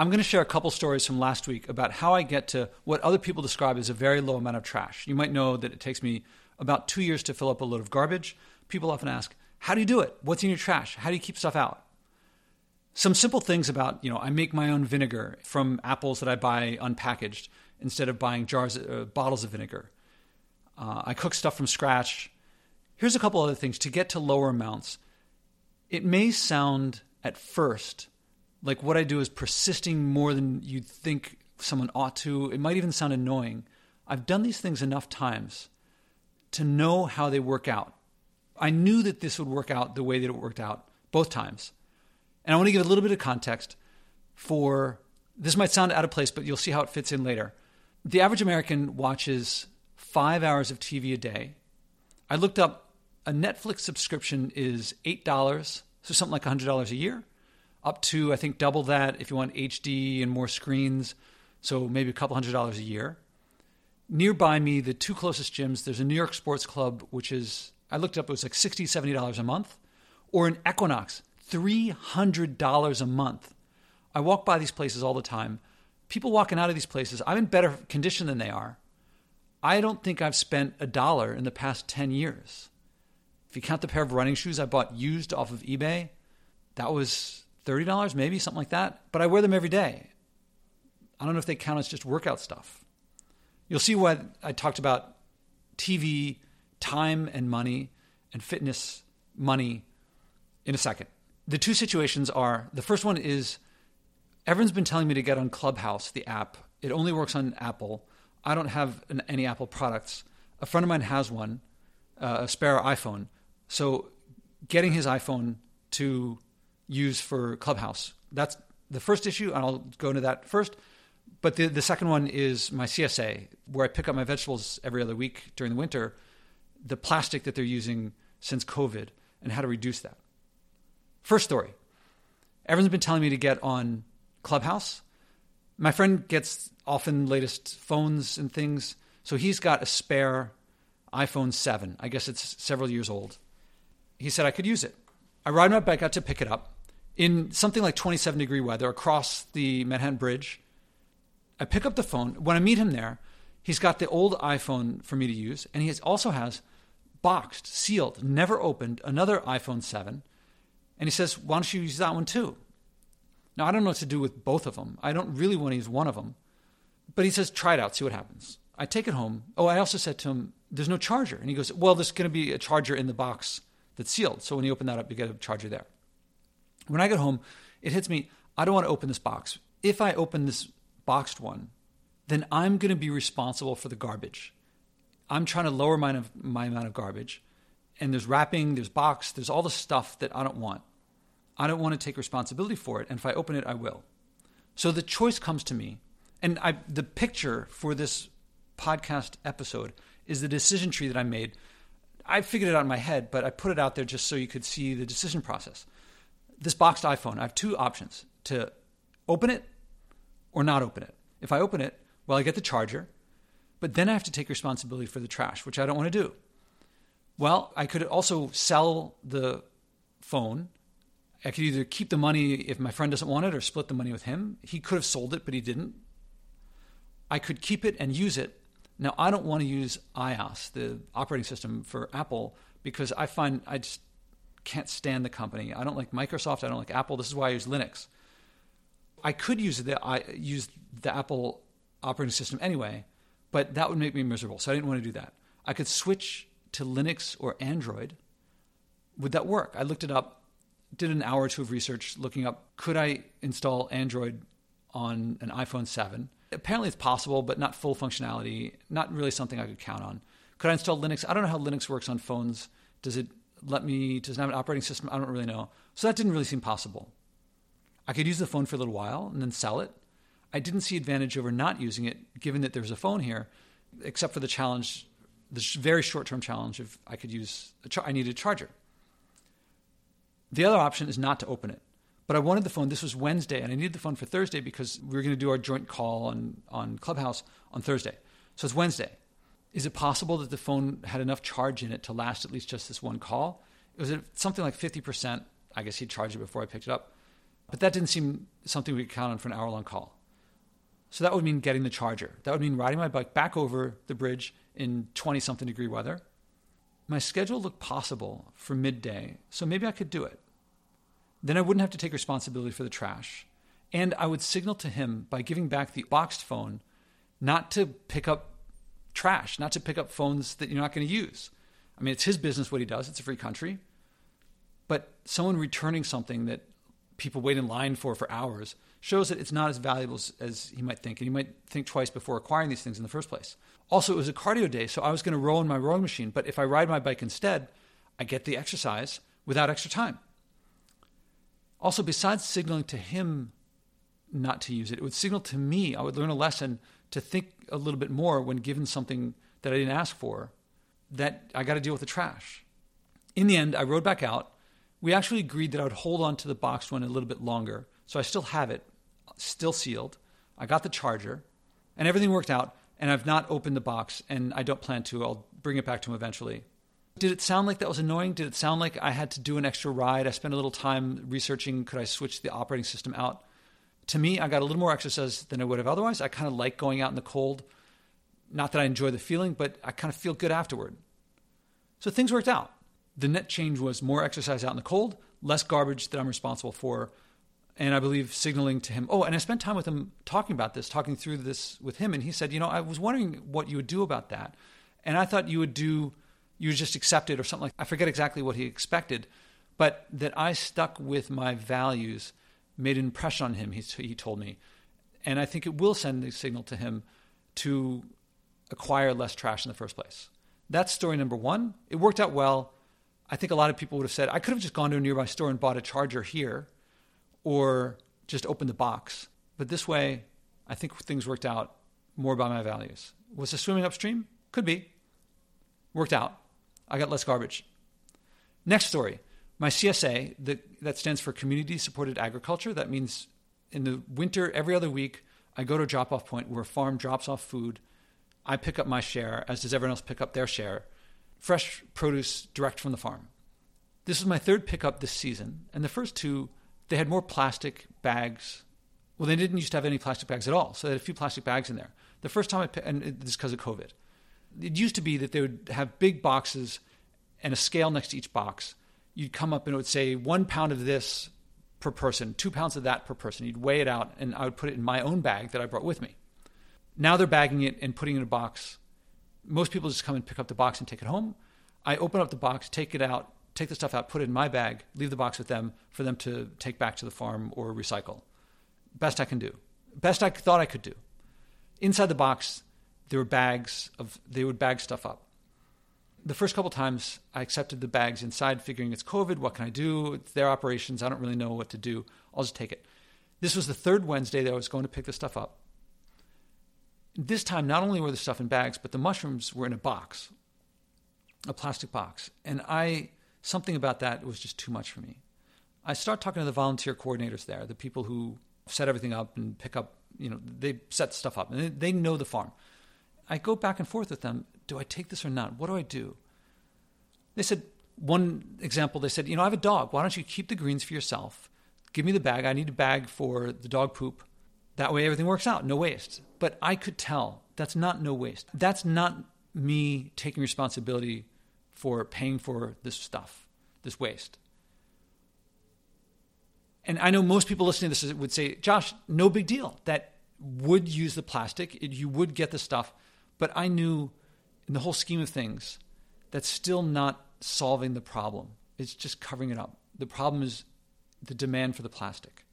I'm going to share a couple stories from last week about how I get to what other people describe as a very low amount of trash. You might know that it takes me about two years to fill up a load of garbage. People often ask, How do you do it? What's in your trash? How do you keep stuff out? Some simple things about, you know, I make my own vinegar from apples that I buy unpackaged instead of buying jars, uh, bottles of vinegar. Uh, I cook stuff from scratch. Here's a couple other things to get to lower amounts. It may sound at first like what I do is persisting more than you'd think someone ought to. It might even sound annoying. I've done these things enough times to know how they work out. I knew that this would work out the way that it worked out both times. And I want to give a little bit of context for this might sound out of place, but you'll see how it fits in later. The average American watches five hours of TV a day. I looked up a Netflix subscription is $8, so something like $100 a year, up to, I think, double that if you want HD and more screens, so maybe a couple hundred dollars a year. Nearby me, the two closest gyms, there's a New York Sports Club, which is, I looked up, it was like $60, $70 a month, or an Equinox, $300 a month. I walk by these places all the time. People walking out of these places, I'm in better condition than they are. I don't think I've spent a dollar in the past 10 years. If you count the pair of running shoes I bought used off of eBay, that was $30 maybe, something like that. But I wear them every day. I don't know if they count as just workout stuff. You'll see what I talked about TV, time and money, and fitness money in a second. The two situations are the first one is everyone's been telling me to get on Clubhouse, the app. It only works on Apple. I don't have an, any Apple products. A friend of mine has one, uh, a spare iPhone. So getting his iPhone to use for Clubhouse, that's the first issue, and I'll go into that first. But the, the second one is my CSA, where I pick up my vegetables every other week during the winter, the plastic that they're using since COVID, and how to reduce that. First story. Everyone's been telling me to get on Clubhouse. My friend gets often latest phones and things. So he's got a spare iPhone 7. I guess it's several years old. He said I could use it. I ride my bike out to pick it up in something like 27 degree weather across the Manhattan Bridge. I pick up the phone. When I meet him there, he's got the old iPhone for me to use, and he also has boxed, sealed, never opened another iPhone 7. And he says, Why don't you use that one too? Now, I don't know what to do with both of them. I don't really want to use one of them. But he says, try it out, see what happens. I take it home. Oh, I also said to him, there's no charger. And he goes, well, there's going to be a charger in the box that's sealed. So when you open that up, you get a charger there. When I get home, it hits me, I don't want to open this box. If I open this boxed one, then I'm going to be responsible for the garbage. I'm trying to lower my, my amount of garbage. And there's wrapping, there's box, there's all the stuff that I don't want. I don't want to take responsibility for it. And if I open it, I will. So the choice comes to me and I, the picture for this podcast episode is the decision tree that I made. I figured it out in my head, but I put it out there just so you could see the decision process. This boxed iPhone, I have two options to open it or not open it. If I open it, well, I get the charger, but then I have to take responsibility for the trash, which I don't want to do. Well, I could also sell the phone. I could either keep the money if my friend doesn't want it or split the money with him. He could have sold it, but he didn't. I could keep it and use it. Now, I don't want to use iOS, the operating system for Apple, because I find I just can't stand the company. I don't like Microsoft. I don't like Apple. This is why I use Linux. I could use the I use the Apple operating system anyway, but that would make me miserable. So I didn't want to do that. I could switch to Linux or Android. Would that work? I looked it up, did an hour or two of research looking up could I install Android on an iPhone 7? apparently it's possible, but not full functionality, not really something I could count on. Could I install Linux? I don't know how Linux works on phones. Does it let me, does it have an operating system? I don't really know. So that didn't really seem possible. I could use the phone for a little while and then sell it. I didn't see advantage over not using it, given that there's a phone here, except for the challenge, the very short term challenge of I could use, char- I needed a charger. The other option is not to open it. But I wanted the phone. This was Wednesday, and I needed the phone for Thursday because we were going to do our joint call on, on Clubhouse on Thursday. So it's Wednesday. Is it possible that the phone had enough charge in it to last at least just this one call? It was something like 50%. I guess he charged it before I picked it up. But that didn't seem something we could count on for an hour long call. So that would mean getting the charger. That would mean riding my bike back over the bridge in 20 something degree weather. My schedule looked possible for midday, so maybe I could do it. Then I wouldn't have to take responsibility for the trash. And I would signal to him by giving back the boxed phone not to pick up trash, not to pick up phones that you're not going to use. I mean, it's his business what he does, it's a free country. But someone returning something that people wait in line for for hours shows that it's not as valuable as, he might think. And he might think twice before acquiring these things in the first place. Also, it was a cardio day, so I was going to row in my rowing machine. But if I ride my bike instead, I get the exercise without extra time. Also, besides signaling to him not to use it, it would signal to me, I would learn a lesson to think a little bit more when given something that I didn't ask for, that I got to deal with the trash. In the end, I rode back out. We actually agreed that I would hold on to the boxed one a little bit longer. So I still have it, still sealed. I got the charger, and everything worked out. And I've not opened the box, and I don't plan to. I'll bring it back to him eventually. Did it sound like that was annoying? Did it sound like I had to do an extra ride? I spent a little time researching could I switch the operating system out? To me, I got a little more exercise than I would have otherwise. I kind of like going out in the cold. Not that I enjoy the feeling, but I kind of feel good afterward. So things worked out. The net change was more exercise out in the cold, less garbage that I'm responsible for, and I believe signaling to him. Oh, and I spent time with him talking about this, talking through this with him, and he said, "You know, I was wondering what you would do about that, and I thought you would do, you would just accept it or something like. I forget exactly what he expected, but that I stuck with my values made an impression on him. He, he told me, and I think it will send the signal to him to acquire less trash in the first place. That's story number one. It worked out well. I think a lot of people would have said, I could have just gone to a nearby store and bought a charger here or just opened the box. But this way, I think things worked out more by my values. Was the swimming upstream? Could be. Worked out. I got less garbage. Next story. My CSA, that, that stands for Community Supported Agriculture. That means in the winter, every other week, I go to a drop off point where a farm drops off food I pick up my share, as does everyone else pick up their share, fresh produce direct from the farm. This is my third pickup this season, and the first two, they had more plastic bags. Well, they didn't used to have any plastic bags at all, so they had a few plastic bags in there. The first time I picked, and this is because of COVID, it used to be that they would have big boxes and a scale next to each box. You'd come up and it would say one pound of this per person, two pounds of that per person. You'd weigh it out, and I would put it in my own bag that I brought with me. Now they're bagging it and putting it in a box. Most people just come and pick up the box and take it home. I open up the box, take it out, take the stuff out, put it in my bag, leave the box with them for them to take back to the farm or recycle. Best I can do. Best I thought I could do. Inside the box, there were bags of, they would bag stuff up. The first couple times I accepted the bags inside, figuring it's COVID. What can I do? It's their operations. I don't really know what to do. I'll just take it. This was the third Wednesday that I was going to pick the stuff up. This time, not only were the stuff in bags, but the mushrooms were in a box, a plastic box. And I, something about that was just too much for me. I start talking to the volunteer coordinators there, the people who set everything up and pick up, you know, they set stuff up and they, they know the farm. I go back and forth with them. Do I take this or not? What do I do? They said, one example, they said, you know, I have a dog. Why don't you keep the greens for yourself? Give me the bag. I need a bag for the dog poop. That way everything works out, no waste. But I could tell that's not no waste. That's not me taking responsibility for paying for this stuff, this waste. And I know most people listening to this would say, Josh, no big deal. That would use the plastic, you would get the stuff. But I knew in the whole scheme of things, that's still not solving the problem. It's just covering it up. The problem is the demand for the plastic.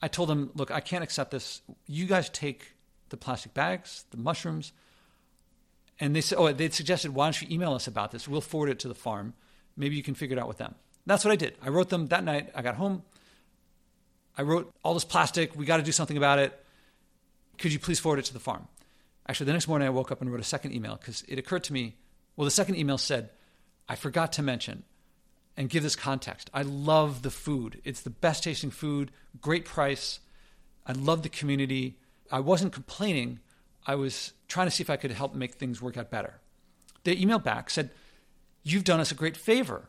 I told them, look, I can't accept this. You guys take the plastic bags, the mushrooms. And they said, oh, they'd suggested, why don't you email us about this? We'll forward it to the farm. Maybe you can figure it out with them. That's what I did. I wrote them that night. I got home. I wrote all this plastic. We got to do something about it. Could you please forward it to the farm? Actually, the next morning I woke up and wrote a second email because it occurred to me. Well, the second email said, I forgot to mention and give this context. I love the food. It's the best tasting food, great price. I love the community. I wasn't complaining. I was trying to see if I could help make things work out better. They emailed back, said, You've done us a great favor.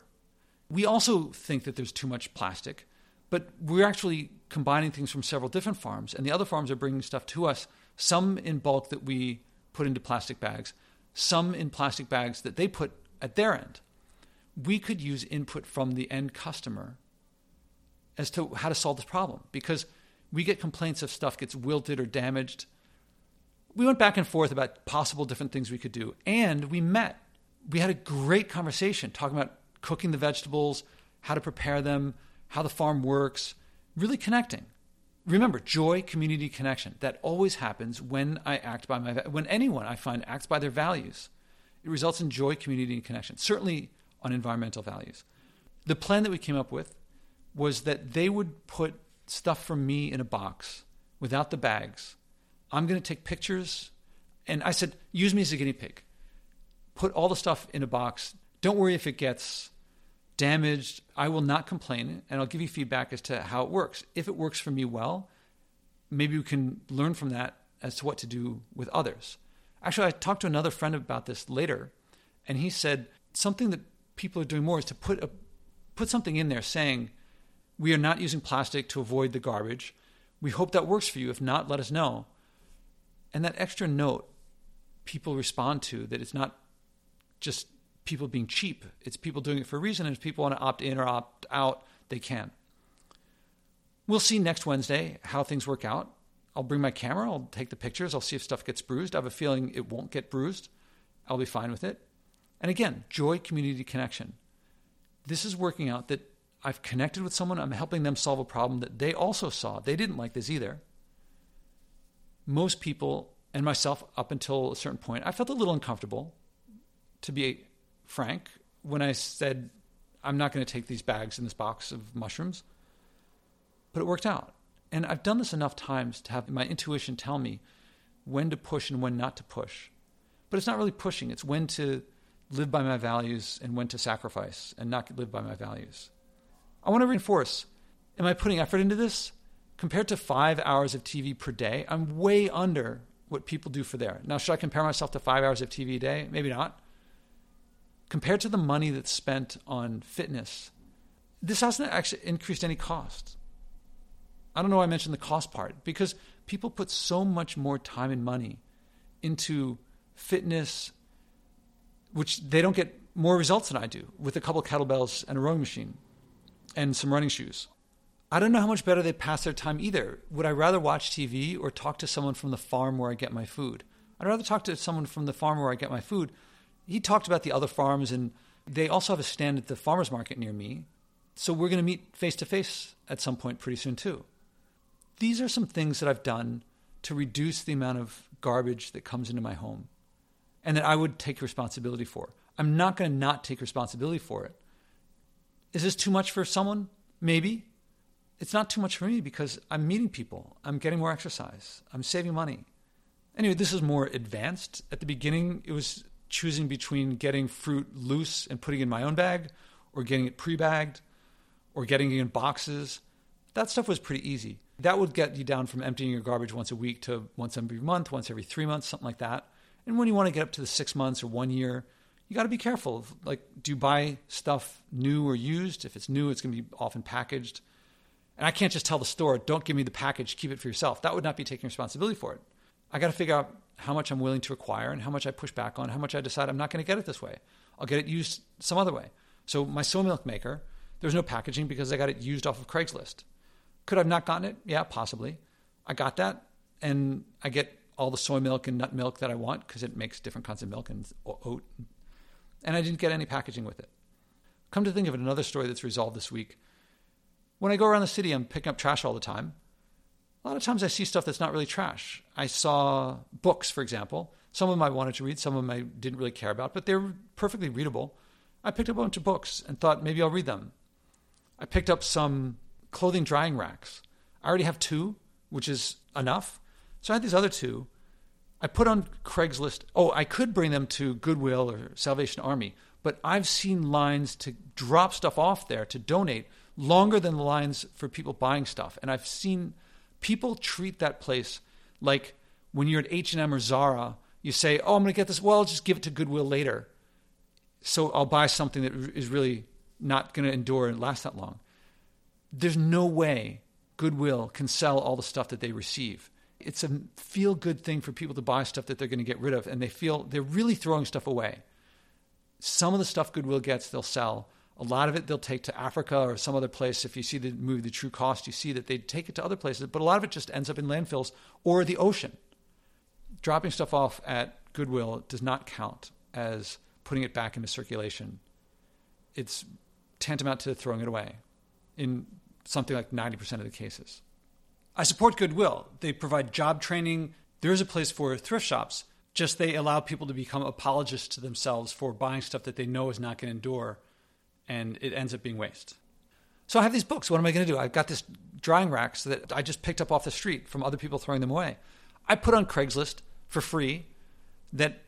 We also think that there's too much plastic, But we're actually combining things from several different farms, and the other farms are bringing stuff to us, some in bulk that we put into plastic bags, some in plastic bags that they put at their end. We could use input from the end customer as to how to solve this problem because we get complaints if stuff gets wilted or damaged. We went back and forth about possible different things we could do, and we met. We had a great conversation talking about cooking the vegetables, how to prepare them, how the farm works, really connecting. Remember, joy, community, connection. That always happens when I act by my when anyone I find acts by their values. It results in joy, community, and connection. Certainly on environmental values. The plan that we came up with was that they would put stuff from me in a box without the bags. I'm going to take pictures. And I said, use me as a guinea pig. Put all the stuff in a box. Don't worry if it gets damaged. I will not complain. And I'll give you feedback as to how it works. If it works for me well, maybe we can learn from that as to what to do with others. Actually, I talked to another friend about this later, and he said something that people are doing more is to put a, put something in there saying, we are not using plastic to avoid the garbage. We hope that works for you. If not, let us know. And that extra note people respond to that it's not just people being cheap, it's people doing it for a reason. And if people want to opt in or opt out, they can. We'll see next Wednesday how things work out. I'll bring my camera, I'll take the pictures, I'll see if stuff gets bruised. I have a feeling it won't get bruised. I'll be fine with it. And again, joy, community, connection. This is working out that I've connected with someone, I'm helping them solve a problem that they also saw. They didn't like this either. Most people, and myself up until a certain point, I felt a little uncomfortable, to be frank, when I said, I'm not going to take these bags in this box of mushrooms. But it worked out. And I've done this enough times to have my intuition tell me when to push and when not to push. But it's not really pushing, it's when to live by my values and when to sacrifice and not live by my values. I want to reinforce am I putting effort into this? Compared to five hours of TV per day, I'm way under what people do for there. Now, should I compare myself to five hours of TV a day? Maybe not. Compared to the money that's spent on fitness, this hasn't actually increased any cost. I don't know why I mentioned the cost part because people put so much more time and money into fitness, which they don't get more results than I do with a couple kettlebells and a rowing machine and some running shoes. I don't know how much better they pass their time either. Would I rather watch TV or talk to someone from the farm where I get my food? I'd rather talk to someone from the farm where I get my food. He talked about the other farms, and they also have a stand at the farmer's market near me. So we're going to meet face to face at some point pretty soon, too. These are some things that I've done to reduce the amount of garbage that comes into my home and that I would take responsibility for. I'm not going to not take responsibility for it. Is this too much for someone? Maybe. It's not too much for me because I'm meeting people. I'm getting more exercise. I'm saving money. Anyway, this is more advanced. At the beginning, it was choosing between getting fruit loose and putting in my own bag or getting it pre bagged or getting it in boxes. That stuff was pretty easy. That would get you down from emptying your garbage once a week to once every month, once every three months, something like that. And when you want to get up to the six months or one year, you got to be careful. Like, do you buy stuff new or used? If it's new, it's going to be often packaged. And I can't just tell the store, don't give me the package, keep it for yourself. That would not be taking responsibility for it. I got to figure out how much I'm willing to acquire and how much I push back on, how much I decide I'm not going to get it this way. I'll get it used some other way. So, my soy milk maker, there's no packaging because I got it used off of Craigslist. Could I have not gotten it? Yeah, possibly. I got that, and I get all the soy milk and nut milk that I want because it makes different kinds of milk and oat and I didn't get any packaging with it. Come to think of it, another story that's resolved this week. When I go around the city, I'm picking up trash all the time. A lot of times I see stuff that's not really trash. I saw books, for example. Some of them I wanted to read, some of them I didn't really care about, but they were perfectly readable. I picked up a bunch of books and thought maybe I'll read them. I picked up some clothing drying racks. I already have two, which is enough. So I had these other two I put on Craigslist. Oh, I could bring them to Goodwill or Salvation Army, but I've seen lines to drop stuff off there to donate longer than the lines for people buying stuff. And I've seen people treat that place like when you're at H&M or Zara, you say, "Oh, I'm going to get this. Well, I'll just give it to Goodwill later." So I'll buy something that is really not going to endure and last that long. there's no way Goodwill can sell all the stuff that they receive. It's a feel good thing for people to buy stuff that they're going to get rid of, and they feel they're really throwing stuff away. Some of the stuff Goodwill gets, they'll sell. A lot of it they'll take to Africa or some other place. If you see the movie The True Cost, you see that they take it to other places, but a lot of it just ends up in landfills or the ocean. Dropping stuff off at Goodwill does not count as putting it back into circulation. It's tantamount to throwing it away in something like 90% of the cases. I support Goodwill. They provide job training. There is a place for thrift shops, just they allow people to become apologists to themselves for buying stuff that they know is not going to endure, and it ends up being waste. So I have these books. What am I going to do? I've got this drying racks that I just picked up off the street from other people throwing them away. I put on Craigslist for free that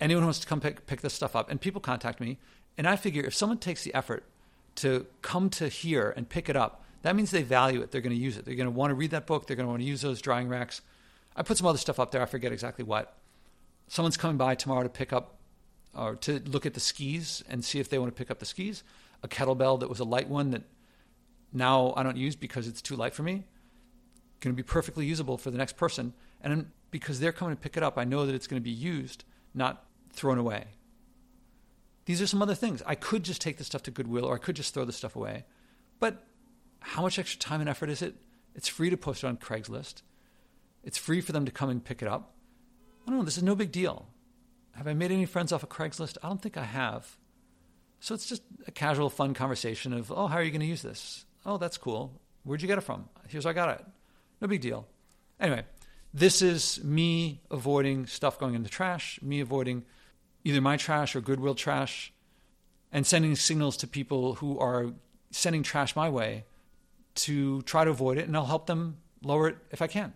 anyone wants to come pick, pick this stuff up, and people contact me, and I figure if someone takes the effort to come to here and pick it up, that means they value it. They're going to use it. They're going to want to read that book. They're going to want to use those drying racks. I put some other stuff up there. I forget exactly what. Someone's coming by tomorrow to pick up or to look at the skis and see if they want to pick up the skis. A kettlebell that was a light one that now I don't use because it's too light for me. Going to be perfectly usable for the next person. And because they're coming to pick it up, I know that it's going to be used, not thrown away. These are some other things. I could just take the stuff to Goodwill or I could just throw the stuff away. But how much extra time and effort is it? It's free to post it on Craigslist. It's free for them to come and pick it up. I don't know. This is no big deal. Have I made any friends off of Craigslist? I don't think I have. So it's just a casual, fun conversation of, oh, how are you going to use this? Oh, that's cool. Where'd you get it from? Here's where I got it. No big deal. Anyway, this is me avoiding stuff going in the trash, me avoiding either my trash or Goodwill trash, and sending signals to people who are sending trash my way to try to avoid it, and I'll help them lower it if I can.